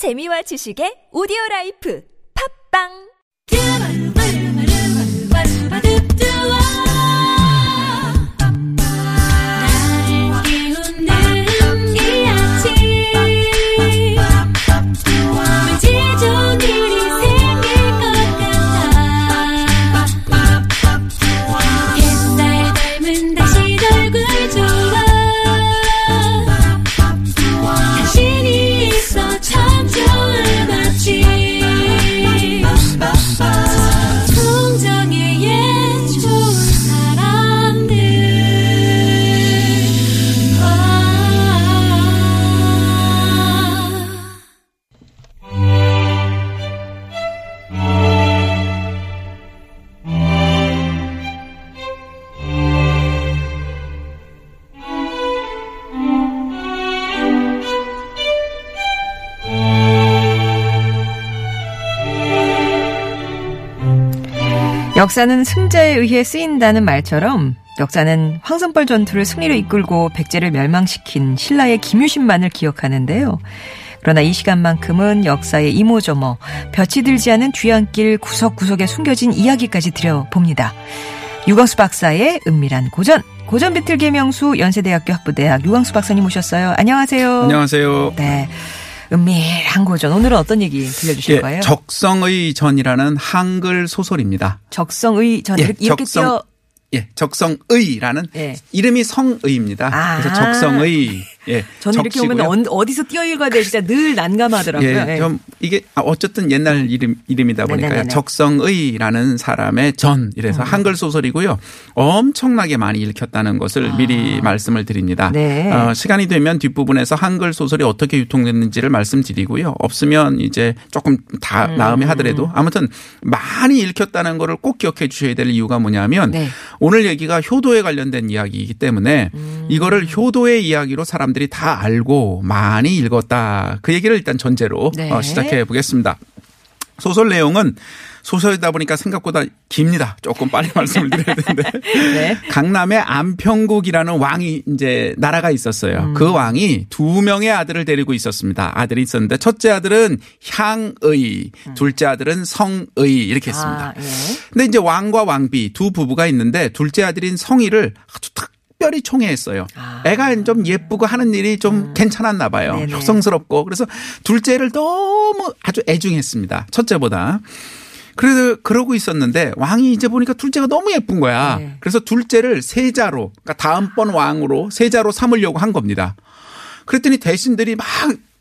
재미와 지식의 오디오 라이프. 팝빵 역사는 승자에 의해 쓰인다는 말처럼 역사는 황선벌 전투를 승리로 이끌고 백제를 멸망시킨 신라의 김유신만을 기억하는데요. 그러나 이 시간만큼은 역사의 이모저모, 볕이 들지 않은 뒤안길 구석구석에 숨겨진 이야기까지 드려봅니다. 유광수 박사의 은밀한 고전, 고전 비틀기 명수 연세대학교 학부대학 유광수 박사님 오셨어요. 안녕하세요. 안녕하세요. 네. 은밀한 고전. 오늘은 어떤 얘기 들려주실 예, 거예요? 적성의 전이라는 한글 소설입니다. 적성의 전 예, 이렇게, 적성. 띄어 예, 적성의라는 예. 이름이 성의입니다. 아. 그래서 적성의 예, 저는 이렇게. 보면 어- 어디서 띄어 읽어야 될지 진짜 늘 난감하더라고요. 예, 예. 좀 이게 아, 어쨌든 옛날 이름 이름이다 보니까요. 네네네네. 적성의라는 사람의 전 이래서 한글 소설이고요. 엄청나게 많이 읽혔다는 것을 미리 말씀을 드립니다. 아. 네. 어, 시간이 되면 뒷부분에서 한글 소설이 어떻게 유통됐는지를 말씀드리고요. 없으면 이제 조금 다 음. 나음에 하더라도 아무튼 많이 읽혔다는 거를 꼭 기억해 주셔야 될 이유가 뭐냐면 네. 오늘 얘기가 효도에 관련된 이야기이기 때문에 음. 이거를 효도의 이야기로 사람 들이 다 알고 많이 읽었다. 그 얘기를 일단 전제로 네. 어, 시작해 보겠습니다. 소설 내용은 소설이다 보니까 생각보다 깁니다. 조금 빨리 말씀을 드려야 되는데. 네. 강남에 안평국이라는 왕이 이제 나라가 있었어요. 음. 그 왕이 두 명의 아들을 데리고 있었습니다. 아들이 있었는데 첫째 아들은 향의, 둘째 아들은 성의 이렇게 했습니다. 음. 아, 예. 근데 이제 왕과 왕비 두 부부가 있는데 둘째 아들인 성희를 아주 특별히 총애했어요. 아. 애가 좀 예쁘고 하는 일이 좀 괜찮았나 봐요. 네네. 효성스럽고 그래서 둘째를 너무 아주 애중했습니다. 첫째보다. 그래서 그러고 있었는데 왕이 이제 보니까 둘째가 너무 예쁜 거야. 네. 그래서 둘째를 세자로 그러니까 다음번 왕으로 세자로 삼으려고 한 겁니다. 그랬더니 대신들이 막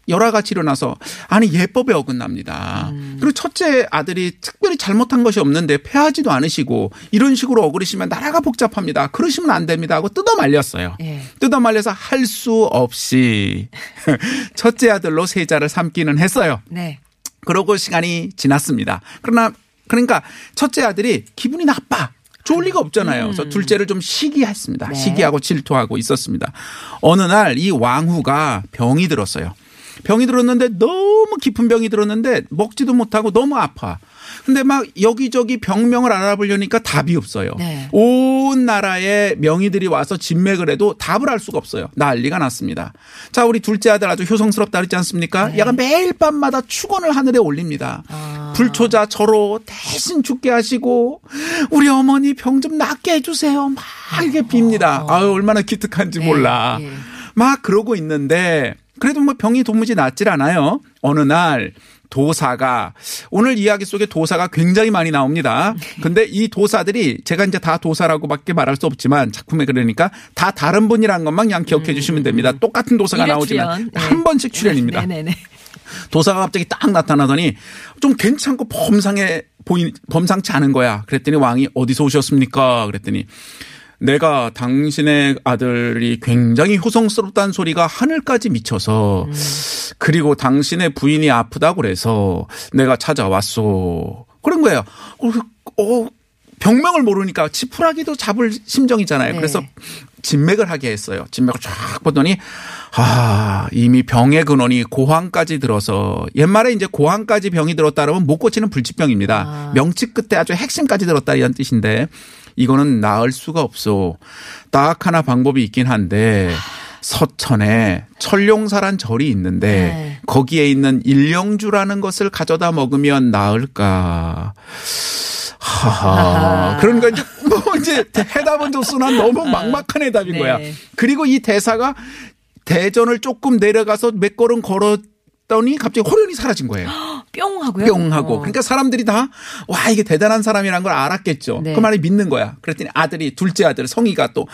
여러 가지 일어나서 아니 예법에 어긋납니다. 그리고 첫째 아들이 특별히 잘못한 것이 없는데 패하지도 않으시고 이런 식으로 어그리시면 나라가 복잡합니다. 그러시면 안 됩니다 하고 뜯어 말렸어요. 예. 뜯어 말려서 할 수 없이 첫째 아들로 세자를 삼기는 했어요. 네. 그러고 시간이 지났습니다. 그러나 그러니까 첫째 아들이 기분이 나빠. 좋을 리가 없잖아요. 그래서 둘째를 좀 시기했습니다. 네. 시기하고 질투하고 있었습니다. 어느 날 이 왕후가 병이 들었어요. 병이 들었는데 너무 깊은 병이 들었는데 먹지도 못하고 너무 아파. 근데 막 여기저기 병명을 알아보려니까 답이 없어요. 네. 온 나라의 명의들이 와서 진맥을 해도 답을 알 수가 없어요. 난리가 났습니다. 자, 우리 둘째 아들 아주 효성스럽다 그랬지 않습니까? 네. 얘가 매일 밤마다 축원을 하늘에 올립니다. 아. 불초자 저로 대신 죽게 하시고 우리 어머니 병 좀 낫게 해주세요. 막 이렇게 빕니다. 아유 얼마나 기특한지 네, 몰라. 예. 막 그러고 있는데 그래도 뭐 병이 도무지 낫질 않아요. 어느 날 도사가 오늘 이야기 속에 도사가 굉장히 많이 나옵니다. 근데 이 도사들이 제가 이제 다 도사라고밖에 말할 수 없지만 작품에 그러니까 다 다른 분이라는 것만 그냥 기억해 주시면 됩니다. 똑같은 도사가 나오지만. 네. 한 번씩 출연입니다. 도사가 갑자기 딱 나타나더니 좀 괜찮고 범상해 보이 범상치 않은 거야. 그랬더니 왕이 어디서 오셨습니까? 그랬더니 내가 당신의 아들이 굉장히 효성스럽다는 소리가 하늘까지 미쳐서 그리고 당신의 부인이 아프다고 그래서 내가 찾아왔소. 그런 거예요. 어, 어, 병명을 모르니까 지푸라기도 잡을 심정이잖아요. 네. 그래서 진맥을 하게 했어요. 진맥을 쫙 보더니 아 이미 병의 근원이 고환까지 들어서 옛말에 이제 고환까지 병이 들었다 그러면 못 고치는 불치병입니다. 아. 명치 끝에 아주 핵심까지 들었다 이런 뜻인데 이거는 나을 수가 없어. 딱 하나 방법이 있긴 한데 서천에 천룡사란 절이 있는데 네. 거기에 있는 일령주라는 것을 가져다 먹으면 나을까. 하하. 그러니까 이제 뭐 이제 해답은 줬으나 너무 막막한 해답인 네. 거야. 그리고 이 대사가 대전을 조금 내려가서 몇 걸음 걸었더니 갑자기 호련히 사라진 거예요. 뿅 하고요. 뿅 하고. 어. 그러니까 사람들이 다, 와, 이게 대단한 사람이란 걸 알았겠죠. 네. 그 말을 믿는 거야. 그랬더니 아들이, 둘째 아들, 성희가 또,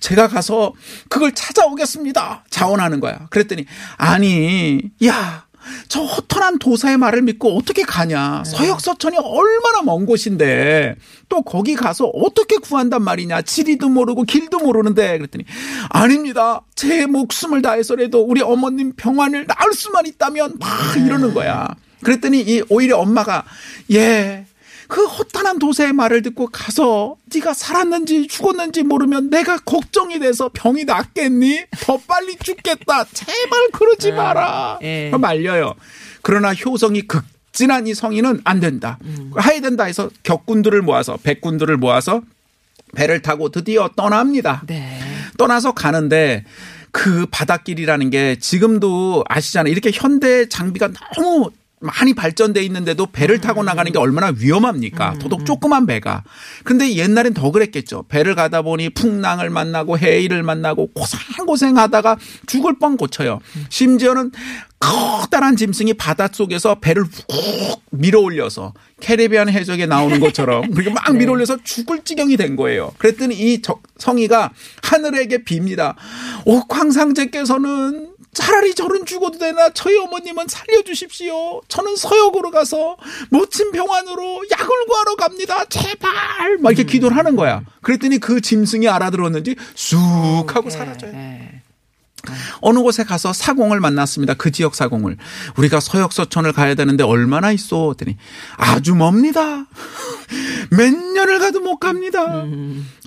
제가 가서 그걸 찾아오겠습니다. 자원하는 거야. 그랬더니, 아니, 야, 저 허탄한 도사의 말을 믿고 어떻게 가냐. 서역서천이 얼마나 먼 곳인데 또 거기 가서 어떻게 구한단 말이냐. 지리도 모르고 길도 모르는데 그랬더니 아닙니다. 제 목숨을 다해서라도 우리 어머님 병환을 낳을 수만 있다면 막 이러는 거야. 그랬더니 이 오히려 엄마가 예. 그 허탄한 도세의 말을 듣고 가서 네가 살았는지 죽었는지 모르면 내가 걱정이 돼서 병이 낫겠니? 더 빨리 죽겠다. 제발 그러지 마라. 예. 말려요. 그러나 효성이 극 진한 이 성인은 안 된다. 해야 된다 해서 격군들을 모아서 백군들을 모아서 배를 타고 드디어 떠납니다. 네. 떠나서 가는데 그 바닷길이라는 게 지금도 아시잖아요. 이렇게 현대 장비가 너무 많이 발전돼 있는데도 배를 타고 나가는 게 얼마나 위험합니까? 더더욱 조그만 배가. 근데 옛날엔 더 그랬겠죠. 배를 가다 보니 풍랑을 만나고 해일을 만나고 고생고생 하다가 죽을 뻔 고쳐요. 심지어는 커다란 짐승이 바닷속에서 배를 훅 밀어 올려서 캐리비안 해적에 나오는 것처럼 그렇게 막 밀어 올려서 죽을 지경이 된 거예요. 그랬더니 이 저- 성희가 하늘에게 빕니다. 오, 황상제께서는 차라리 저는 죽어도 되나 저희 어머님은 살려주십시오. 저는 서역으로 가서 멋진 병환으로 약을 구하러 갑니다. 제발 막 이렇게 기도를 하는 거야. 그랬더니 그 짐승이 알아들었는지 쑥 하고 사라져요. 네. 어느 곳에 가서 사공을 만났습니다. 그 지역 사공을. 우리가 서역서천을 가야 되는데 얼마나 있어? 했더니 아주 멉니다. 몇 년을 가도 못 갑니다.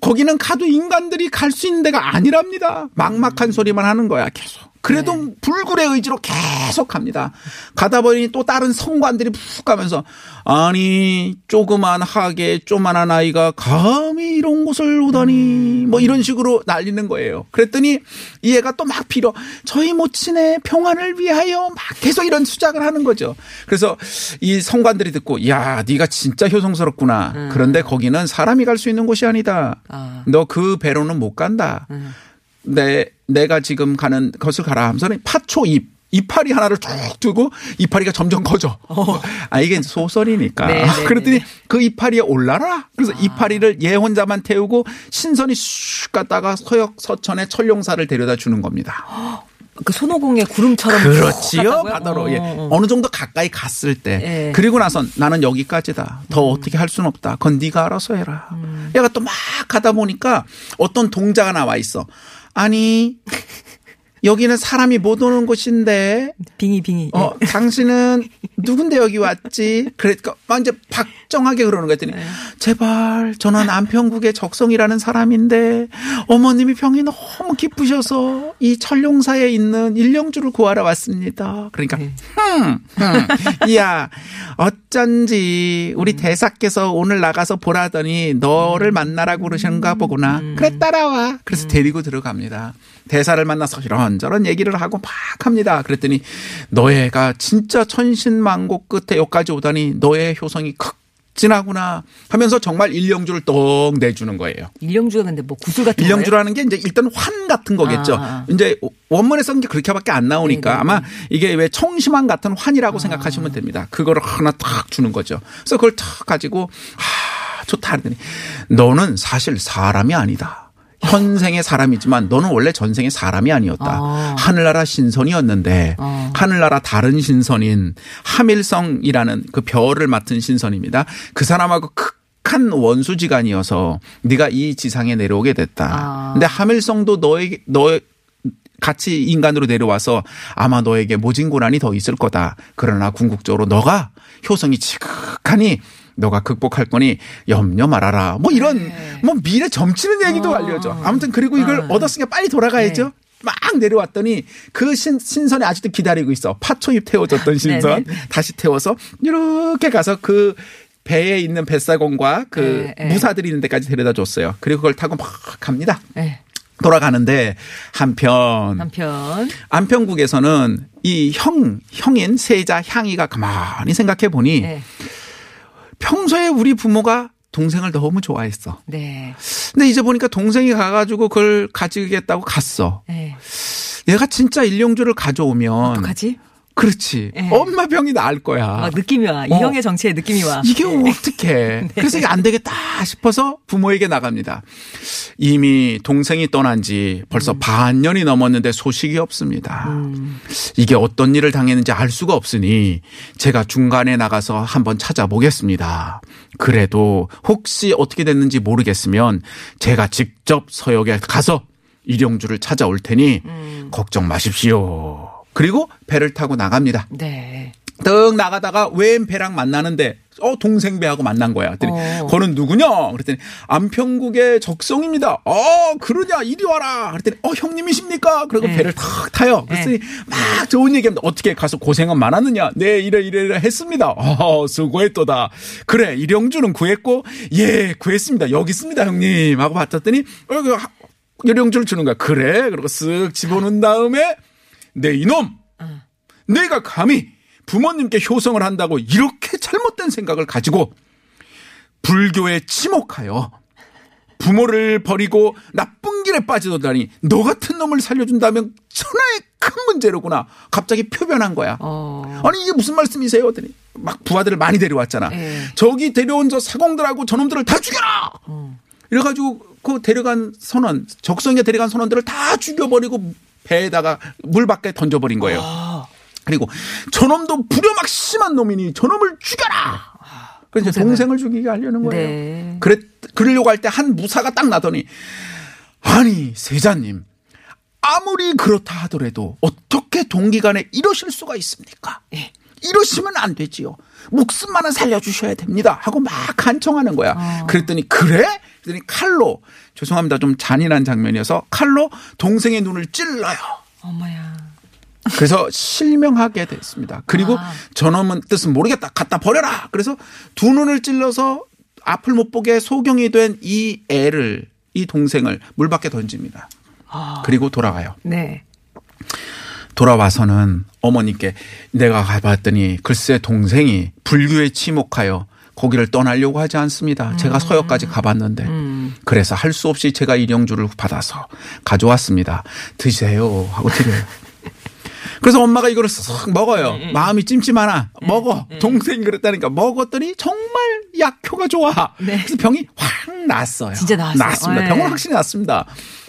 거기는 가도 인간들이 갈 수 있는 데가 아니랍니다. 막막한 소리만 하는 거야. 계속. 그래도 불굴의 의지로 계속 갑니다. 가다 보니 또 다른 성관들이 푹 가면서 아니 조그만 하게 쪼만한 아이가 감히 이런 곳을 오다니 뭐 이런 식으로 날리는 거예요. 그랬더니 이 애가 또 막 빌어 저희 모친의 평안을 위하여 막 계속 이런 수작을 하는 거죠. 그래서 이 성관들이 듣고 야 네가 진짜 효성스럽구나. 그런데 거기는 사람이 갈 수 있는 곳이 아니다. 아. 너그 배로는 못 간다. 내 내가 지금 가는 것을 가라 하면서는 파초 잎 이파리 하나를 쭉 두고 이파리가 점점 커져. 아 이게 소설이니까. 네, 네, 그랬더니 네. 그 이파리에 올라라. 그래서 이파리를 얘 혼자만 태우고 신선이 슉 갔다가 서역 서천에 천룡사를 데려다 주는 겁니다. 그 손오공의 구름처럼 그렇지요. 바다로 예. 어, 어. 어느 정도 가까이 갔을 때 예. 그리고 나선 나는 여기까지다. 더 어떻게 할 수는 없다. 그건 네가 알아서 해라. 음. 얘가 또 막 가다 보니까 어떤 동자가 나와 있어. 아니 여기는 사람이 못 오는 곳인데 빙의 빙의. 어, 당신은 누군데 여기 왔지? 그러니까 막 이제 박정하게 그러는 거 했더니 제발 저는 안평국의 적성이라는 사람인데 어머님이 병이 너무 깊으셔서 이 천룡사에 있는 일령주를 구하러 왔습니다. 그러니까 흠, 흠. 야 어쩐지 우리 대사께서 오늘 나가서 보라더니 너를 만나라고 그러시는가 보구나. 그래 따라와. 그래서 데리고 들어갑니다. 대사를 만나서 이런 저런 얘기를 하고 막 합니다. 그랬더니 너애가 진짜 천신만고 끝에 여기까지 오다니 너의 효성이 극 진하구나 하면서 정말 일령주를 떡 내주는 거예요. 일령주가 근데 뭐 구슬 같은? 일령주라는 게 이제 일단 환 같은 거겠죠. 아. 이제 원문에서는 이제 그렇게밖에 안 나오니까 네네. 아마 이게 왜 청심환 같은 아. 환이라고 생각하시면 됩니다. 그거를 하나 탁 주는 거죠. 그래서 그걸 탁 가지고 하 좋다 하더니 너는 사실 사람이 아니다. 현생의 사람이지만 너는 원래 전생의 사람이 아니었다. 아. 하늘나라 신선이었는데 아. 하늘나라 다른 신선인 하밀성이라는 그 별을 맡은 신선입니다. 그 사람하고 극한 원수지간이어서 네가 이 지상에 내려오게 됐다. 아. 근데 하밀성도 너에게 너 같이 인간으로 내려와서 아마 너에게 모진 고난이 더 있을 거다. 그러나 궁극적으로 너가 효성이 지극하니 너가 극복할 거니 염려 말아라. 뭐 이런 네. 뭐 미래 점치는 얘기도 어. 알려줘. 아무튼 그리고 이걸 어. 얻었으니까 빨리 돌아가야죠. 네. 막 내려왔더니 그 신, 신선이 아직도 기다리고 있어. 파초잎 태워줬던 신선. 네, 네. 다시 태워서 이렇게 가서 그 배에 있는 뱃사공과 그 네, 네. 무사들이 있는 데까지 데려다 줬어요. 그리고 그걸 타고 막 갑니다. 네. 돌아가는데 한편 한편 안평국에서는 이 형, 형인 세자 향이가 가만히 생각해 보니 네. 평소에 우리 부모가 동생을 너무 좋아했어. 네. 근데 이제 보니까 동생이 가가지고 그걸 가지겠다고 갔어. 네. 얘가 진짜 일용주를 가져오면 어떡하지? 그렇지. 네. 엄마 병이 나을 거야. 막 느낌이 와. 어. 이형의 정체의 느낌이 와. 이게 네. 어떻게? 그래서 이게 안 되겠다 싶어서 부모에게 나갑니다. 이미 동생이 떠난 지 벌써 음. 반년이 넘었는데 소식이 없습니다. 이게 어떤 일을 당했는지 알 수가 없으니 제가 중간에 나가서 한번 찾아보겠습니다. 그래도 혹시 어떻게 됐는지 모르겠으면 제가 직접 서역에 가서 일용주를 찾아올 테니 음. 걱정 마십시오. 그리고 배를 타고 나갑니다. 네. 떡 나가다가 웬 배랑 만나는데 어 동생 배하고 만난 거야. 그랬더니 어. 거는 누구냐? 그랬더니 안평국의 적성입니다. 어 그러냐 이리 와라. 그랬더니 어 형님이십니까? 그리고 네. 배를 탁 타요. 그랬더니 막 좋은 얘기합니다. 어떻게 가서 고생은 많았느냐? 네 이래 이래 이래 했습니다. 어 수고했도다. 그래 일용주는 구했고 예 구했습니다. 여기 있습니다 형님 하고 받았더니 어, 그 하- 일용주를 주는 거야. 그래 그리고 쓱 집어넣은 다음에 네 이놈 내가 감히 부모님께 효성을 한다고 이렇게 잘못된 생각을 가지고 불교에 치목하여 부모를 버리고 나쁜 길에 빠지더니 너 같은 놈을 살려준다면 천하의 큰 문제로구나. 갑자기 표변한 거야. 어. 아니 이게 무슨 말씀이세요? 그랬더니 막 부하들을 많이 데려왔잖아. 예. 저기 데려온 저 사공들하고 저놈들을 다 죽여라. 이래가지고 그 데려간 선원 적성에 데려간 선원들을 다 죽여버리고 배에다가 물 밖에 던져버린 거예요. 아. 그리고 저놈도 부려막 심한 놈이니 저놈을 죽여라. 그래서 동생을 죽이게 하려는 거예요. 네. 그랬 그러려고 할 때 한 무사가 딱 나더니 아니 세자님 아무리 그렇다 하더라도 어떻게 동기간에 이러실 수가 있습니까? 예. 이러시면 안 되지요. 목숨만은 살려주셔야 됩니다. 하고 막 간청하는 거야. 그랬더니 그래? 그랬더니 칼로 죄송합니다. 좀 잔인한 장면이어서 칼로 동생의 눈을 찔러요. 어머야. 그래서 실명하게 됐습니다. 그리고 아. 저놈은 뜻은 모르겠다. 갖다 버려라. 그래서 두 눈을 찔러서 앞을 못 보게 소경이 된 이 애를 이 동생을 물 밖에 던집니다. 아. 그리고 돌아가요. 네. 돌아와서는 어머니께 내가 가봤더니 글쎄 동생이 불교에 치목하여 거기를 떠나려고 하지 않습니다. 제가 서역까지 가봤는데 그래서 할 수 없이 제가 일용주를 받아서 가져왔습니다. 드세요 하고 드려요. 그래서 엄마가 이거를 쓱 먹어요. 마음이 찜찜하나 먹어. 동생이 그랬다니까 먹었더니 정말 약효가 좋아. 네. 그래서 병이 확 났어요. 진짜 나았어요. 났습니다. 네. 병은 확실히 났습니다.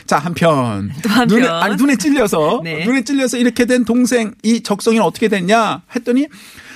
자 한편 또 한편. 눈에 아니 눈에 찔려서 네. 눈에 찔려서 이렇게 된 동생 이 적성이는 어떻게 됐냐 했더니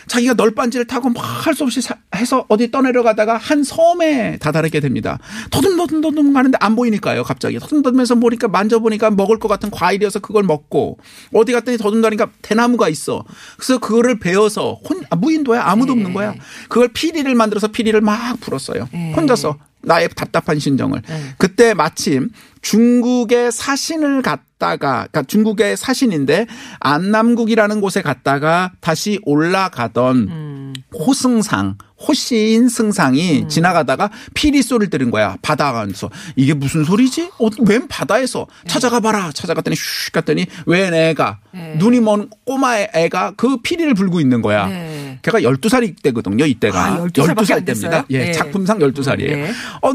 자기가 널빤지를 타고 막 할 수 없이 사- 해서 어디 떠내려가다가 한 섬에 다다르게 됩니다. 더듬더듬더듬 가는데 안 보이니까요. 갑자기 더듬더듬해서 보니까 만져보니까 먹을 것 같은 과일이어서 그걸 먹고 어디 갔더니 더듬다니까 대나무가 있어. 그래서 그거를 베어서 혼 아, 무인도야 아무도 없는 거야. 그걸 피리를 만들어서 피리를 막 불었어요. 네. 혼자서 나의 답답한 심정을. 네. 그때 마침 중국의 사신을 갔다가, 그러니까 중국의 사신인데 안남국이라는 곳에 갔다가 다시 올라가던 음. 호승상, 호시인 승상이 지나가다가 피리 소리를 들은 거야. 바다가면서 이게 무슨 소리지? 어, 웬 바다에서 찾아가 봐라. 찾아갔더니 슉 갔더니 웬 애가 네. 눈이 먼 꼬마 애가 그 피리를 불고 있는 거야. 네. 걔가 12살 때거든요, 이때가. 아, 12살 밖에 안 됐어요? 때입니다. 예, 네. 작품상 12살이에요. 네. 어,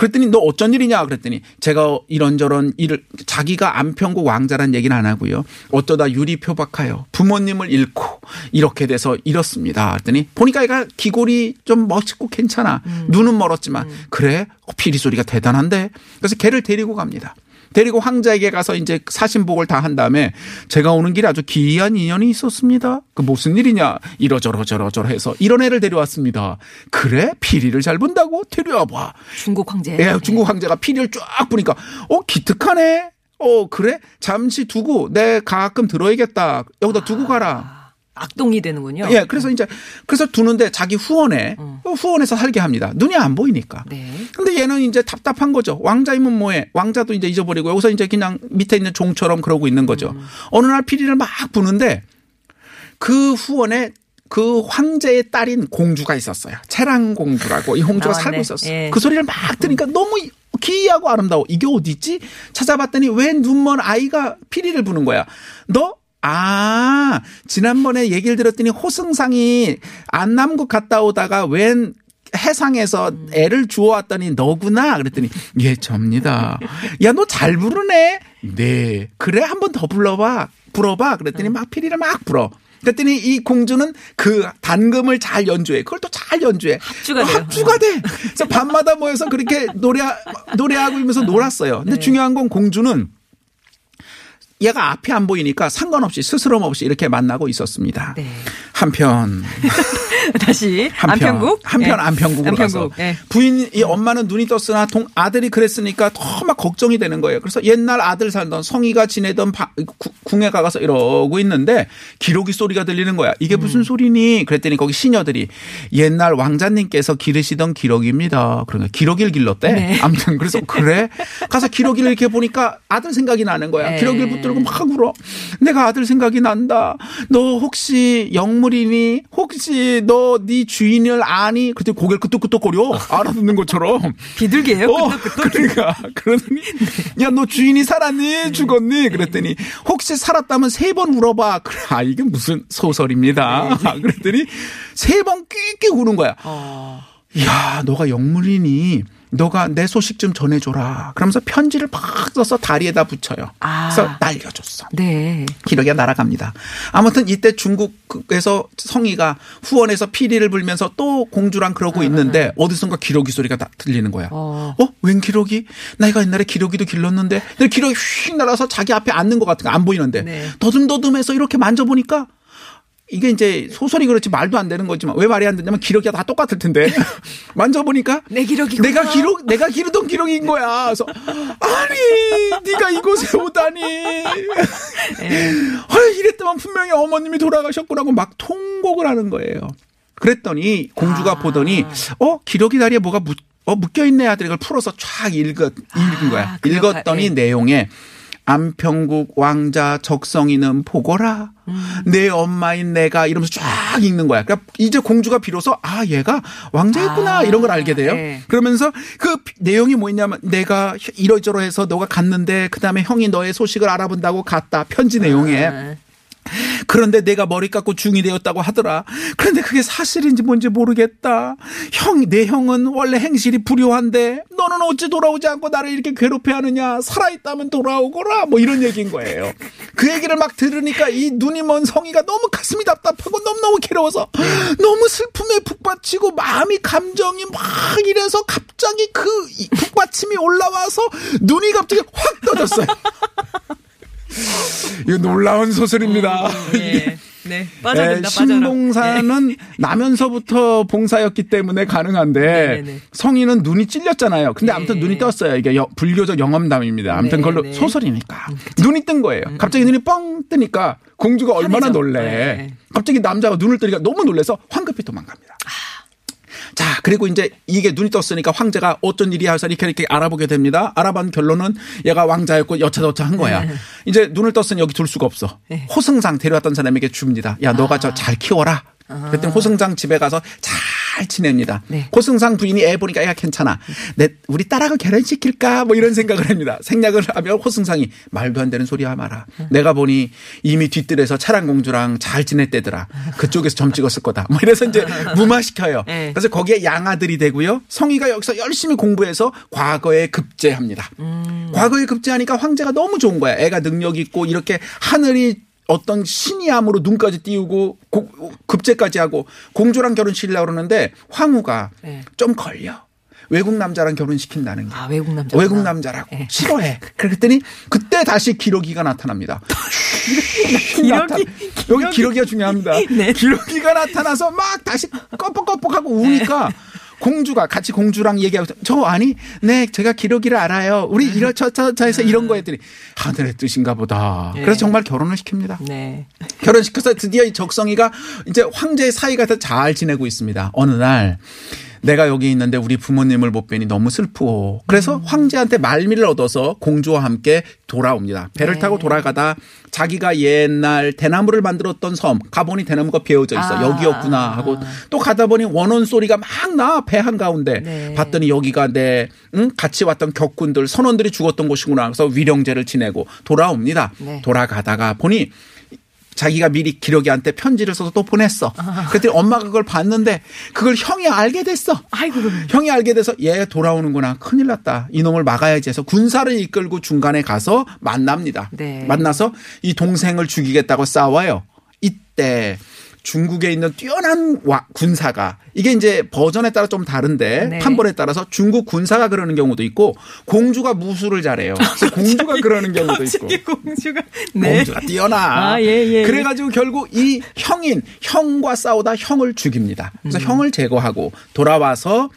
그랬더니 너 어쩐 일이냐 그랬더니 제가 이런저런 일을 자기가 안평국 왕자란 얘기는 안 하고요. 어쩌다 유리 표박하여 부모님을 잃고 이렇게 돼서 이렇습니다. 그랬더니 보니까 얘가 귀골이 좀 멋있고 괜찮아. 눈은 멀었지만 그래 어, 피리 소리가 대단한데 그래서 걔를 데리고 갑니다. 데리고 황자에게 가서 이제 사신복을 다 한 다음에 제가 오는 길에 아주 기이한 인연이 있었습니다. 그 무슨 일이냐 이러저러저러저러 해서 이런 애를 데려왔습니다. 그래 피리를 잘 본다고 데려와봐. 중국 황제. 예, 중국 황제가 피리를 쫙 보니까 어 기특하네. 어 그래 잠시 두고 내 가끔 들어야겠다. 여기다 두고 가라. 악동이 되는군요. 예, 그래서 이제 그래서 두는데 자기 후원에 후원해서 살게 합니다. 눈이 안 보이니까. 네. 근데 얘는 이제 답답한 거죠. 왕자이면 뭐해? 왕자도 이제 잊어버리고 여기서 이제 그냥 밑에 있는 종처럼 그러고 있는 거죠. 어느 날 피리를 막 부는데 그 후원에 그 황제의 딸인 공주가 있었어요. 채랑 공주라고 이 공주가 나왔네. 살고 있었어요. 예. 그 소리를 막 들으니까 너무 기이하고 아름다워. 이게 어디 있지? 찾아봤더니 왜 눈먼 아이가 피리를 부는 거야. 너 아, 지난번에 얘기를 들었더니 호승상이 안남국 갔다 오다가 웬 해상에서 애를 주워왔더니 너구나 그랬더니 예 접니다. 야 너 잘 부르네. 네 그래 한 번 더 불러봐 불어봐 그랬더니 막 피리를 막 불어. 그랬더니 이 공주는 그 단금을 잘 연주해. 그걸 또 잘 연주해. 합주가. 합주가 돼. 그래서 밤마다 모여서 그렇게 노래 노래하고 이러면서 놀았어요. 근데 중요한 건 공주는 얘가 앞이 안 보이니까 상관없이 스스럼 없이 이렇게 만나고 있었습니다. 네. 한편 다시 한편 안평국 한편 예. 안평국으로 가서 안평국. 예. 부인 이 엄마는 눈이 떴으나 동 아들이 그랬으니까 더 막 걱정이 되는 거예요. 그래서 옛날 아들 살던 성희가 지내던 바- 구- 궁에 가서 이러고 있는데 기러기 소리가 들리는 거야. 이게 음. 무슨 소리니? 그랬더니 거기 시녀들이 옛날 왕자님께서 기르시던 기러기입니다. 그러니까 기러기를 길렀대. 네. 아무튼 그래서 그래 가서 기러기를 이렇게 보니까 아들 생각이 나는 거야. 네. 기러기를 붙들 고 막 울어. 내가 아들 생각이 난다. 너 혹시 영물이니? 혹시 너 네 주인을 아니? 그때 고개를 끄덕끄덕거려. 알아듣는 것처럼. 비둘기예요. 어, 그러니까 그러더니 야 너 주인이 살았니 죽었니 그랬더니 혹시 살았다면 세 번 울어봐 그래 아 이게 무슨 소설입니다 그랬더니 세번 꽥꽥 우는 거야 어. 야 너가 영물이니 너가 내 소식 좀 전해줘라 그러면서 편지를 팍 써서 다리에다 붙여요 아. 그래서 날려줬어 네. 기러기가 날아갑니다. 아무튼 이때 중국에서 성희가 후원해서 피리를 불면서 또 공주랑 그러고 있는데 어디선가 기러기 소리가 다 들리는 거야. 어. 어? 웬 기러기? 내가 옛날에 기러기도 길렀는데 근데 기러기 휙 날아서 자기 앞에 앉는 것 같은 거 안 보이는데 네. 더듬더듬해서 이렇게 만져보니까 이게 이제 소설이 그렇지 말도 안 되는 거지만 왜 말이 안 되냐면 기러기가 다 똑같을 텐데 만져보니까 내 기러기구나. 내가 기러 내가 기르던 기러기인 거야. 그래서 아니 네가 이곳에 오다니. 헐 이랬더만 분명히 어머님이 돌아가셨구나고 막 통곡을 하는 거예요. 그랬더니 공주가 보더니 어 기러기 다리에 뭐가 묻, 어, 묶여 있네 하더니 이걸 풀어서 쫙 읽었 읽은 거야. 그 역할, 읽었더니 예. 내용에 안평국 왕자 적성이는 보거라. 내 엄마인 내가 이러면서 쫙 읽는 거야. 그러니까 이제 공주가 비로소 아 얘가 왕자였구나 아, 이런 걸 알게 돼요. 네. 그러면서 그 내용이 뭐냐면 내가 이러저러해서 너가 갔는데 그 다음에 형이 너의 소식을 알아본다고 갔다 편지 내용에 아. 그런데 내가 머리 깎고 중이 되었다고 하더라. 그런데 그게 사실인지 뭔지 모르겠다. 형, 내 형은 원래 행실이 불효한데 너는 어찌 돌아오지 않고 나를 이렇게 괴롭혀 하느냐. 살아있다면 돌아오거라. 뭐 이런 얘기인 거예요. 그 얘기를 막 들으니까 이 눈이 먼 성이가 너무 가슴이 답답하고 너무너무 괴로워서 너무 슬픔에 북받치고 마음이 감정이 막 이래서 갑자기 그이 북받침이 올라와서 눈이 갑자기 확 떠졌어요. 이거 놀라운 소설입니다. 네. 네. 빠져든다. 예, 빠져라. 신봉사는 나면서부터 봉사였기 때문에 가능한데 네네네. 성인은 눈이 찔렸잖아요. 근데 네. 아무튼 눈이 떴어요. 이게 여- 불교적 영험담입니다. 아무튼 네, 그걸로 네. 음, 소설이니까 눈이 뜬 거예요. 갑자기 눈이 뻥 뜨니까 공주가 얼마나 화내죠. 놀래. 네. 갑자기 남자가 눈을 뜨니까 너무 놀래서 황급히 도망갑니다. 자, 그리고 이제 이게 눈이 떴으니까 황제가 어쩐 일이야 해서 이렇게 이렇게 알아보게 됩니다. 알아본 결론은 얘가 왕자였고 여차저차 한 거야. 네. 이제 눈을 떴으니 여기 둘 수가 없어. 호승상 데려왔던 사람에게 줍니다. 야, 너가 아. 저잘 키워라. 그랬더니 호승상 집에 가서 잘 지냅니다. 네. 호승상 부인이 애 보니까 애가 괜찮아. 내 우리 딸하고 결혼시킬까 뭐 이런 생각을 합니다. 생략을 하면 호승상이 말도 안 되는 소리 하지 마라. 내가 보니 이미 뒤뜰에서 차량 공주랑 잘 지냈대더라. 그쪽에서 점 찍었을 거다. 뭐 이래서 이제 무마시켜요. 네. 그래서 거기에 양아들이 되고요. 성희가 여기서 열심히 공부해서 과거에 급제합니다. 과거에 급제하니까 황제가 너무 좋은 거야. 애가 능력 있고 이렇게 하늘이 어떤 신이함으로 눈까지 띄우고 고- 급제까지 하고 공주랑 결혼시키려고 그러는데 황후가 네. 좀 걸려. 외국 남자랑 결혼시킨다는 게. 아, 외국 남자. 외국 남자라고 네. 싫어해. 그랬더니 그때 다시 기러기가 나타납니다. 기러기, 나타- 여기 기러기가 중요합니다. 네. 기러기가 나타나서 막 다시 껌뻑껌뻑하고 우니까 공주가 같이 공주랑 얘기하고 저 아니 네 제가 기러기를 알아요. 우리 이러저저 해서 이런 거 했더니 하늘의 뜻인가 보다. 네. 그래서 정말 결혼을 시킵니다. 네. 결혼시켜서 드디어 이 적성이가 이제 황제의 사이가 더 잘 지내고 있습니다. 어느 날 내가 여기 있는데 우리 부모님을 못 뵈니 너무 슬프오. 그래서 음. 황제한테 말미를 얻어서 공주와 함께 돌아옵니다. 배를 네. 타고 돌아가다 자기가 옛날 대나무를 만들었던 섬 가보니 대나무가 베어져 있어 아. 여기였구나 하고 또 가다 보니 원혼 소리가 막 나 배 한 가운데 네. 봤더니 여기가 내 응? 같이 왔던 격군들 선원들이 죽었던 곳이구나 그래서 위령제를 지내고 돌아옵니다. 네. 돌아가다가 보니 자기가 미리 기러기한테 편지를 써서 또 보냈어. 그랬더니 엄마가 그걸 봤는데 그걸 형이 알게 됐어. 아이고. 형이 알게 돼서 얘 돌아오는구나. 큰일 났다. 이놈을 막아야지 해서 군사를 이끌고 중간에 가서 만납니다. 네. 만나서 이 동생을 죽이겠다고 싸워요. 이때 중국에 있는 뛰어난 와- 군사가 이게 이제 버전에 따라 좀 다른데 네. 판본에 따라서 중국 군사가 그러는 경우도 있고 공주가 무술을 잘해요. 그래서 공주가 그러는 경우도 있고. 공주가 네. 공주가 뛰어나. 아, 예, 예, 예. 그래가지고 결국 이 형인 형과 싸우다 형을 죽입니다. 그래서 음. 형을 제거하고 돌아와서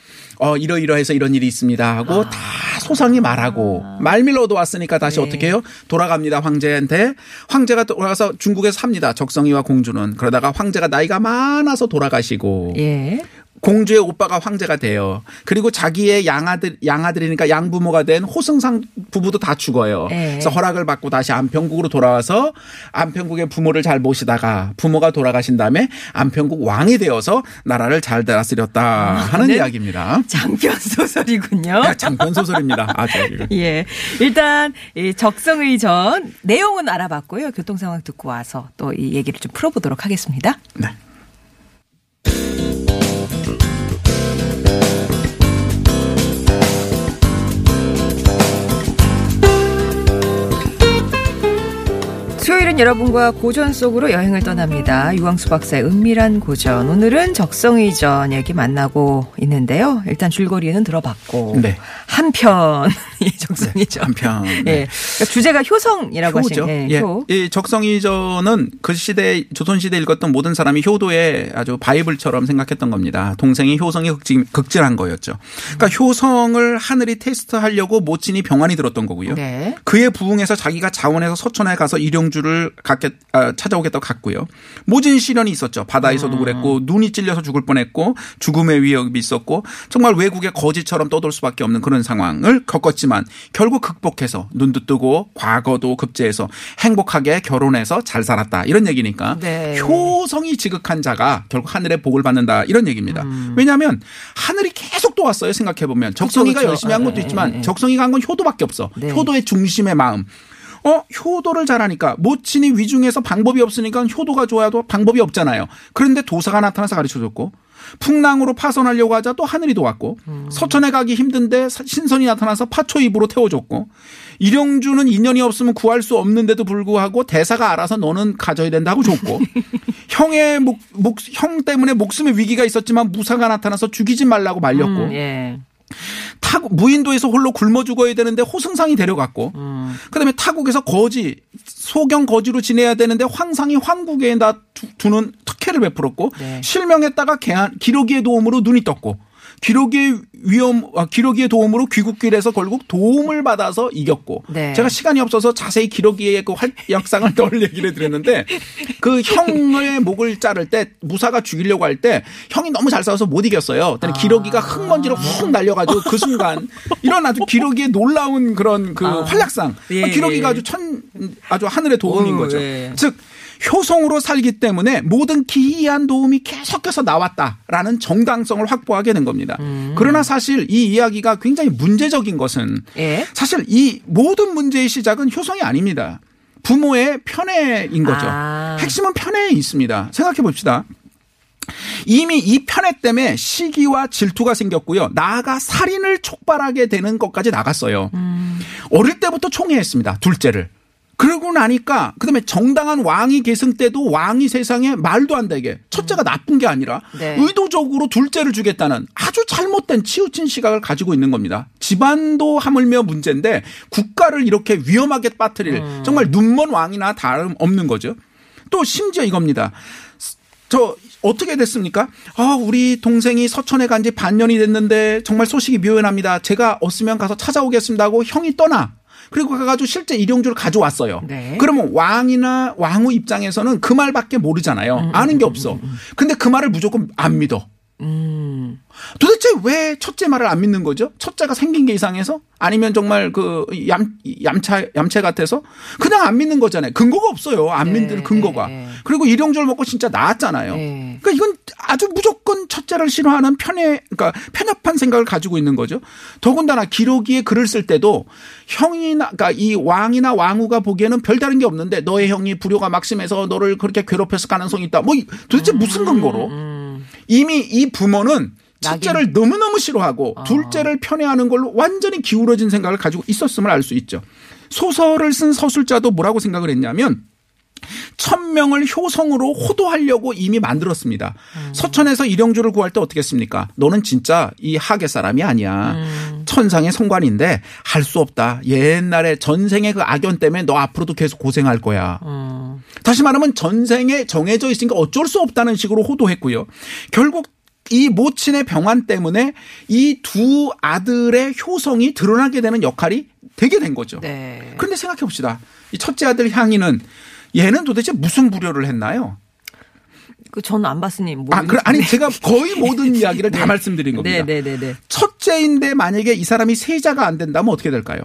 어 이러이러해서 이런 일이 있습니다 하고 아. 다 소상히 말하고 말밀러 얻어 왔으니까 다시 네. 어떻게 해요? 돌아갑니다 황제한테 황제가 돌아가서 중국에서 삽니다 적성이와 공주는 그러다가 황제가 나이가 많아서 돌아가시고 예. 공주의 오빠가 황제가 돼요. 그리고 자기의 양아들 양아들이니까 양부모가 된 호승상 부부도 다 죽어요. 네. 그래서 허락을 받고 다시 안평국으로 돌아와서 안평국의 부모를 잘 모시다가 부모가 돌아가신 다음에 안평국 왕이 되어서 나라를 잘 다스렸다 하는 네. 이야기입니다. 장편 소설이군요. 장편 소설입니다. 아주 예. 일단 이 적성의전 내용은 알아봤고요. 교통 상황 듣고 와서 또 이 얘기를 좀 풀어보도록 하겠습니다. 네. two 수요일은 여러분과 고전 속으로 여행을 떠납니다. 유광수 박사의 은밀한 고전. 오늘은 적성의전 얘기 만나고 있는데요. 일단 줄거리는 들어봤고 네. 한편 예, 적성의전. 한편. 예. 네. 그러니까 주제가 효성이라고 효죠. 하신 예. 효. 이 적성이전은 그 시대 조선 시대 에 읽었던 모든 사람이 효도의 아주 바이블처럼 생각했던 겁니다. 동생이 효성이 극진, 극진한 거였죠. 그러니까 효성을 하늘이 테스트하려고 모친이 병환이 들었던 거고요. 네. 그에 부응해서 자기가 자원해서 서천에 가서 일용주를 갖겠, 아, 찾아오겠다고 갔고요. 모진 시련이 있었죠. 바다에서도 그랬고 눈이 찔려서 죽을 뻔했고 죽음의 위협이 있었고 정말 외국의 거지처럼 떠돌 수밖에 없는 그런 상황을 겪었지만 결국 극복해서 눈도 뜨고 과거도 급제해서 행복하게 결혼해서 잘 살았다 이런 얘기니까 네. 효성이 지극한 자가 결국 하늘의 복을 받는다 이런 얘기입니다. 왜냐하면 하늘이 계속 도왔어요. 생각해 보면 적성이가 그쵸. 열심히 한 것도 예, 있지만 예, 예. 적성이가 한 건 효도밖에 없어. 네. 효도의 중심의 마음. 어, 효도를 잘하니까 모친이 위중해서 방법이 없으니까 효도가 좋아도 방법이 없잖아요. 그런데 도사가 나타나서 가르쳐 줬고 풍랑으로 파손하려고 하자 또 하늘이 도왔고 서천에 가기 힘든데 사- 신선이 나타나서 파초 입으로 태워줬고 일용주는 인연이 없으면 구할 수 없는데도 불구하고 대사가 알아서 너는 가져야 된다고 줬고 형의 목, 목, 형 때문에 목숨의 위기가 있었지만 무사가 나타나서 죽이지 말라고 말렸고 음, 예. 타국 무인도에서 홀로 굶어 죽어야 되는데 호승상이 데려갔고 음. 그다음에 타국에서 거지 소경 거지로 지내야 되는데 황상이 황국에다 두- 두는 특혜를 베풀었고 네. 실명했다가 개한 기러기의 도움으로 눈이 떴고 기러기의 위험 아, 기러기의 도움으로 귀국길에서 결국 도움을 받아서 이겼고 네. 제가 시간이 없어서 자세히 기러기의 그 활약상을 덜 얘기를 드렸는데 그 형의 목을 자를 때 무사가 죽이려고 할 때 형이 너무 잘 싸워서 못 이겼어요. 그랬더니 기러기가 흙먼지로 훅 날려가지고 그 순간 이런 아주 기러기의 놀라운 그런 그 활약상 예, 기러기가 예. 아주 천 아주 하늘의 도움인 거죠. 예. 즉 효성으로 살기 때문에 모든 기이한 도움이 계속해서 나왔다라는 정당성을 확보하게 된 겁니다. 음. 그러나 사실 이 이야기가 굉장히 문제적인 것은 예. 사실 이 모든 문제의 시작은 효성이 아닙니다. 부모의 편애인 거죠. 아. 핵심은 편애에 있습니다. 생각해 봅시다. 이미 이 편애 때문에 시기와 질투가 생겼고요. 나아가 살인을 촉발하게 되는 것까지 나갔어요. 어릴 때부터 총애했습니다. 둘째를. 그러고 나니까 그다음에 정당한 왕이 계승 때도 왕이 세상에 말도 안 되게 첫째가 나쁜 게 아니라 네. 의도적으로 둘째를 주겠다는 아주 잘못된 치우친 시각을 가지고 있는 겁니다. 집안도 하물며 문제인데 국가를 이렇게 위험하게 빠뜨릴 정말 눈먼 왕이나 다름 없는 거죠. 또 심지어 이겁니다. 저 어떻게 됐습니까? 아, 우리 동생이 서천에 간 지 반년이 됐는데 정말 소식이 묘연합니다. 제가 없으면 가서 찾아오겠습니다 하고 형이 떠나. 그리고 가가지고 실제 일용주를 가져왔어요. 네. 그러면 왕이나 왕후 입장에서는 그 말밖에 모르잖아요. 아는 게 없어. 근데 그 말을 무조건 안 믿어. 도대체 왜 첫째 말을 안 믿는 거죠? 첫째가 생긴 게 이상해서? 아니면 정말 그 얌, 얌차, 얌체 같아서? 그냥 안 믿는 거잖아요. 근거가 없어요. 안 네, 믿는 근거가. 네, 네. 그리고 일용조를 먹고 진짜 나았잖아요. 네. 그러니까 이건 아주 무조건 첫째를 싫어하는 편의, 그러니까 편협한 생각을 가지고 있는 거죠. 더군다나 기록이에 글을 쓸 때도 형이나, 그러니까 이 왕이나 왕후가 보기에는 별다른 게 없는데 너의 형이 불효가 막심해서 너를 그렇게 괴롭혔을 가능성이 있다. 뭐 이- 도대체 무슨 근거로? 이미 이 부모는 첫째를 너무너무 싫어하고 둘째를 편애하는 걸로 완전히 기울어진 생각을 가지고 있었음을 알 수 있죠. 소설을 쓴 서술자도 뭐라고 생각을 했냐면 천명을 효성으로 호도하려고 이미 만들었습니다. 서천에서 일용주를 구할 때 어떻게 했습니까? 너는 진짜 이 하계 사람이 아니야. 천상의 성관인데 할 수 없다. 옛날에 전생의 그 악연 때문에 너 앞으로도 계속 고생할 거야. 다시 말하면 전생에 정해져 있으니까 어쩔 수 없다는 식으로 호도했고요. 결국 이 모친의 병환 때문에 이 두 아들의 효성이 드러나게 되는 역할이 되게 된 거죠. 네. 그런데 생각해 봅시다. 이 첫째 아들 향이는 얘는 도대체 무슨 불효를 했나요? 그 저는 안 봤으니 뭐. 아, 그 아니 제가 거의 모든 이야기를 다 말씀드린 겁니다. 네, 네, 네, 네. 첫째인데 만약에 이 사람이 세자가 안 된다면 어떻게 될까요?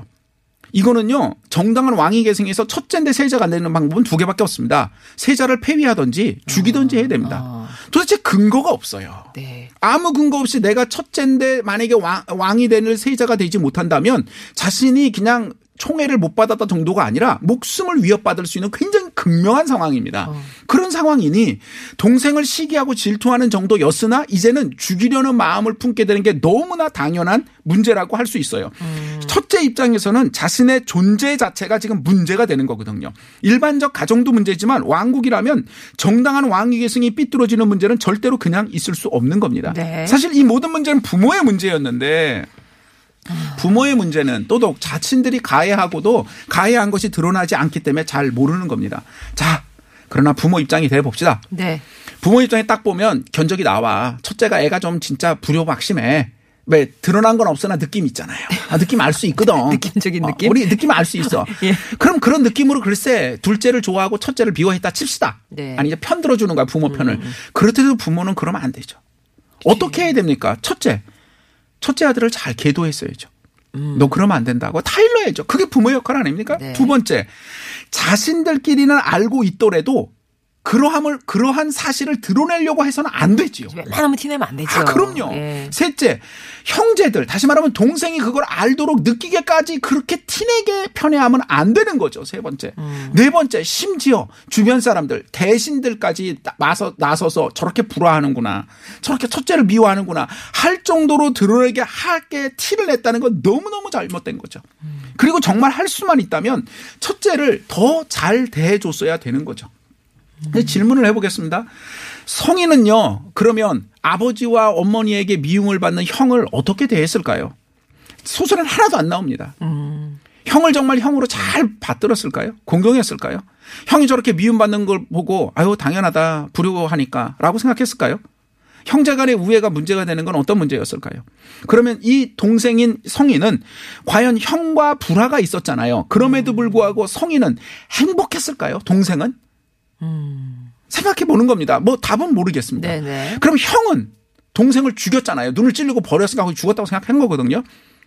이거는요 정당한 왕위 계승에서 첫째인데 세자가 안 되는 방법은 두 개밖에 없습니다. 세자를 폐위하든지 죽이든지 해야 됩니다. 도대체 근거가 없어요. 네. 아무 근거 없이 내가 첫째인데 만약에 왕, 왕이 되는 세자가 되지 못한다면 자신이 그냥 총애를 못 받았다 정도가 아니라 목숨을 위협받을 수 있는 굉장히 극명한 상황입니다. 그런 상황이니 동생을 시기하고 질투하는 정도였으나 이제는 죽이려는 마음을 품게 되는 게 너무나 당연한 문제라고 할 수 있어요. 첫째 입장에서는 자신의 존재 자체가 지금 문제가 되는 거거든요. 일반적 가정도 문제지만 왕국이라면 정당한 왕위 계승이 삐뚤어지는 문제는 절대로 그냥 있을 수 없는 겁니다. 네. 사실 이 모든 문제는 부모의 문제였는데 부모의 문제는 또독 자신들이 가해하고도 가해한 것이 드러나지 않기 때문에 잘 모르는 겁니다. 자, 그러나 부모 입장이 돼 봅시다. 네. 부모 입장에 딱 보면 견적이 나와. 첫째가 애가 좀 진짜 불효막심해. 왜 드러난 건 없으나 느낌 있잖아요. 아, 느낌 알 수 있거든. 느낌적인 어, 느낌? 우리 느낌 알 수 있어. 예. 그럼 그런 느낌으로 글쎄 둘째를 좋아하고 첫째를 미워했다 칩시다. 네. 아니 이제 편 들어주는 거야 부모 편을. 그렇다도 부모는 그러면 안 되죠. 어떻게 해야 됩니까? 첫째, 첫째 아들을 잘 계도했어야죠. 너 그러면 안 된다고 다 일러야죠. 그게 부모 역할 아닙니까? 네. 두 번째, 자신들끼리는 알고 있더라도 그러함을 그러한 사실을 드러내려고 해서는 안 되지요. 웬만하면 티내면 안 되죠. 아, 그럼요. 예. 셋째, 형제들, 다시 말하면 동생이 그걸 알도록 느끼게까지 그렇게 티내게 편애하면 안 되는 거죠. 세 번째. 음. 네 번째, 심지어 주변 사람들, 대신들까지 나서, 나서서 저렇게 불화하는구나. 저렇게 첫째를 미워하는구나. 할 정도로 드러내게 하게 티를 냈다는 건 너무 너무 잘못된 거죠. 그리고 정말 할 수만 있다면 첫째를 더 잘 대해줬어야 되는 거죠. 근데 질문을 해보겠습니다. 성인은요, 그러면 아버지와 어머니에게 미움을 받는 형을 어떻게 대했을까요? 소설은 하나도 안 나옵니다. 형을 정말 형으로 잘 받들었을까요? 공경했을까요? 형이 저렇게 미움받는 걸 보고, 아유, 당연하다, 불효하니까, 라고 생각했을까요? 형제 간의 우애가 문제가 되는 건 어떤 문제였을까요? 그러면 이 동생인 성인은 과연 형과 불화가 있었잖아요. 그럼에도 불구하고 성인은 행복했을까요? 동생은? 생각해 보는 겁니다. 뭐 답은 모르겠습니다. 네네. 그럼 형은 동생을 죽였잖아요. 눈을 찔르고 버렸으니까 죽었다고 생각한 거거든요.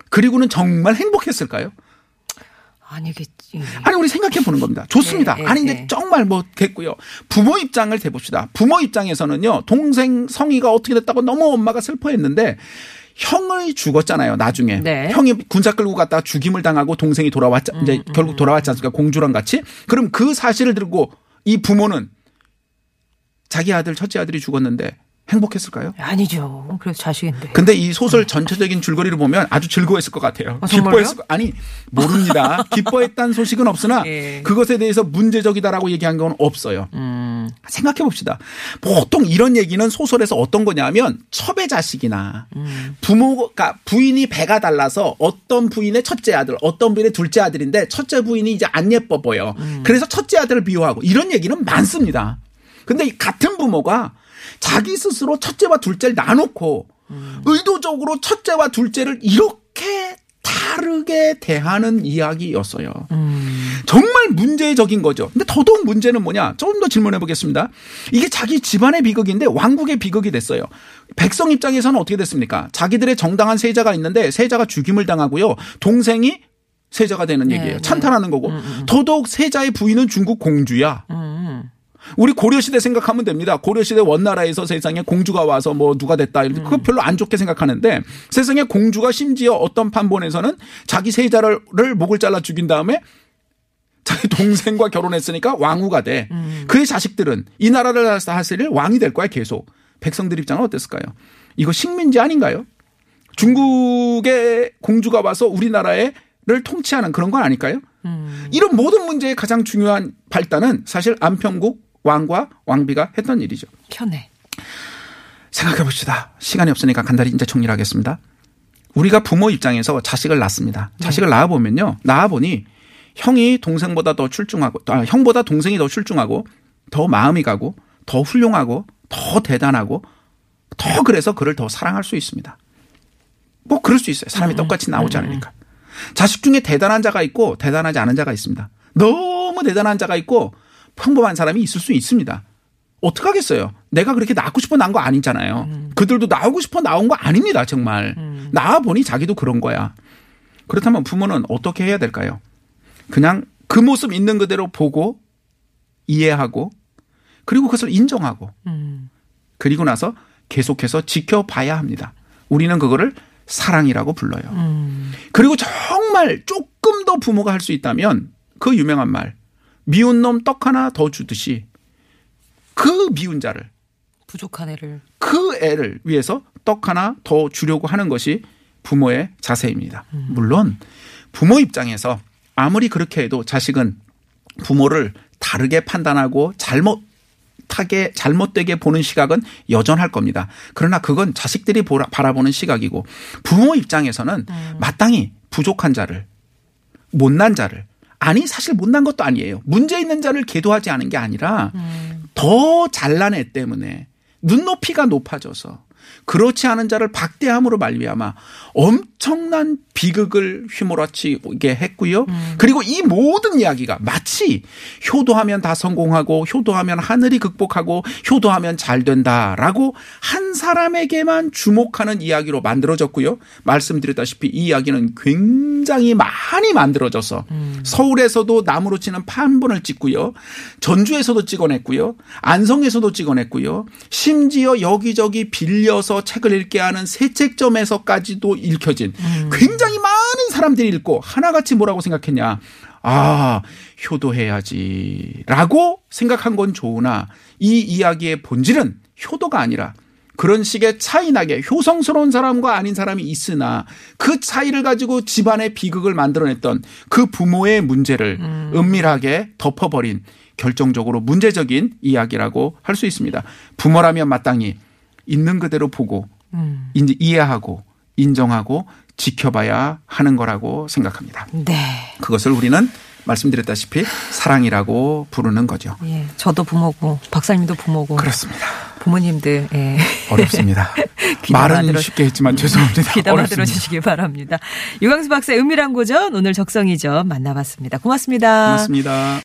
그리고는 정말 행복했을까요? 아니겠지. 아니 우리 생각해 보는 겁니다. 좋습니다. 네, 네, 아니 네. 근데 정말 뭐 됐고요. 부모 입장을 대봅시다. 부모 입장에서는요. 동생 성희가 어떻게 됐다고 너무 엄마가 슬퍼했는데 형이 죽었잖아요. 나중에 네. 형이 군사 끌고 갔다가 죽임을 당하고 동생이 돌아왔 음, 이제 결국 돌아왔지 않습니까? 공주랑 같이. 그럼 그 사실을 들고 이 부모는 자기 아들 첫째 아들이 죽었는데 행복했을까요? 아니죠. 그래서 자식인데. 근데 이 소설 전체적인 줄거리를 보면 아주 즐거워했을 것 같아요. 아? 기뻐했을 거 아니 모릅니다. 기뻐했다는 소식은 없으나 예. 그것에 대해서 문제적이다라고 얘기한 건 없어요. 음. 생각해 봅시다. 보통 이런 얘기는 소설에서 어떤 거냐면 첩의 자식이나 음. 부모가 부인이 배가 달라서 어떤 부인의 첫째 아들, 어떤 부인의 둘째 아들인데 첫째 부인이 이제 안 예뻐 보여. 음. 그래서 첫째 아들을 미워하고 이런 얘기는 많습니다. 근데 이 같은 부모가 자기 스스로 첫째와 둘째를 나놓고 음. 의도적으로 첫째와 둘째를 이렇게 다르게 대하는 이야기였어요. 음. 정말 문제적인 거죠. 근데 더더욱 문제는 뭐냐? 조금 더 질문해 보겠습니다. 이게 자기 집안의 비극인데 왕국의 비극이 됐어요. 백성 입장에서는 어떻게 됐습니까? 자기들의 정당한 세자가 있는데 세자가 죽임을 당하고요. 동생이 세자가 되는 네, 얘기예요. 네. 찬탄하는 거고. 더더욱 세자의 부인은 중국 공주야. 음. 우리 고려시대 생각하면 됩니다. 고려시대 원나라에서 세상에 공주가 와서 뭐 누가 됐다. 이렇게 그거 별로 안 좋게 생각하는데 세상에 공주가 심지어 어떤 판본에서는 자기 세자를 를 목을 잘라 죽인 다음에 자기 동생과 결혼했으니까 왕후가 돼. 그의 자식들은 이 나라를 하실 왕이 될 거야 계속. 백성들 입장은 어땠을까요? 이거 식민지 아닌가요? 중국의 공주가 와서 우리나라를 통치하는 그런 건 아닐까요? 이런 모든 문제의 가장 중요한 발단은 사실 안평국 왕과 왕비가 했던 일이죠. 편해. 생각해 봅시다. 시간이 없으니까 간단히 이제 정리를 하겠습니다. 우리가 부모 입장에서 자식을 낳습니다. 자식을 낳아보면요. 낳아보니 형이 동생보다 더 출중하고, 아, 형보다 동생이 더 출중하고, 더 마음이 가고, 더 훌륭하고, 더 대단하고, 더 그래서 그를 더 사랑할 수 있습니다. 뭐 그럴 수 있어요. 사람이 똑같이 나오지 않으니까. 자식 중에 대단한 자가 있고 대단하지 않은 자가 있습니다. 너무 대단한 자가 있고 평범한 사람이 있을 수 있습니다. 어떡하겠어요? 내가 그렇게 낳고 싶어 낳은 거 아니잖아요. 그들도 나오고 싶어 나온 거 아닙니다, 정말. 나와 보니 자기도 그런 거야. 그렇다면 부모는 어떻게 해야 될까요? 그냥 그 모습 있는 그대로 보고 이해하고 그리고 그것을 인정하고 그리고 나서 계속해서 지켜봐야 합니다. 우리는 그거를 사랑이라고 불러요. 그리고 정말 조금 더 부모가 할 수 있다면 그 유명한 말 미운 놈 떡 하나 더 주듯이 그 미운 자를 부족한 애를. 그 애를 위해서 떡 하나 더 주려고 하는 것이 부모의 자세입니다. 물론 부모 입장에서 아무리 그렇게 해도 자식은 부모를 다르게 판단하고 잘못 하게 잘못되게 보는 시각은 여전할 겁니다. 그러나 그건 자식들이 보라- 바라보는 시각이고 부모 입장에서는 마땅히 부족한 자를 못난 자를 아니 사실 못난 것도 아니에요. 문제 있는 자를 계도하지 않은 게 아니라 더 잘난 애 때문에 눈높이가 높아져서 그렇지 않은 자를 박대함으로 말미암아 엄청난 비극을 휘몰아치게 했고요. 그리고 이 모든 이야기가 마치 효도하면 다 성공하고 효도하면 하늘이 극복하고 효도하면 잘 된다라고 한 사람에게만 주목하는 이야기로 만들어졌고요. 말씀드렸다시피 이 이야기는 굉장히 많이 만들어져서 서울에서도 나무로 치는 판본을 찍고요. 전주에서도 찍어냈고요. 안성에서도 찍어냈고요. 심지어 여기저기 빌려 서 책을 읽게 하는 새 책점에서까지도 읽혀진 굉장히 많은 사람들이 읽고 하나같이 뭐라고 생각했냐. 아, 효도해야지. 라고 생각한 건 좋으나 이 이야기의 본질은 효도가 아니라 그런 식의 차이나게 효성스러운 사람과 아닌 사람이 있으나 그 차이를 가지고 집안의 비극을 만들어냈던 그 부모의 문제를 은밀하게 덮어버린 결정적으로 문제적인 이야기라고 할 수 있습니다. 부모라면 마땅히 있는 그대로 보고 이제 이해하고 인정하고 지켜봐야 하는 거라고 생각합니다. 네. 그것을 우리는 말씀드렸다시피 사랑이라고 부르는 거죠. 예. 저도 부모고 박사님도 부모고 그렇습니다. 부모님들 예. 어렵습니다. 말은 들어- 쉽게 했지만 죄송합니다. 귀담아. 들어주시기 바랍니다. 유광수 박사의 은밀한 고전 오늘 적성이죠 만나봤습니다. 고맙습니다. 고맙습니다.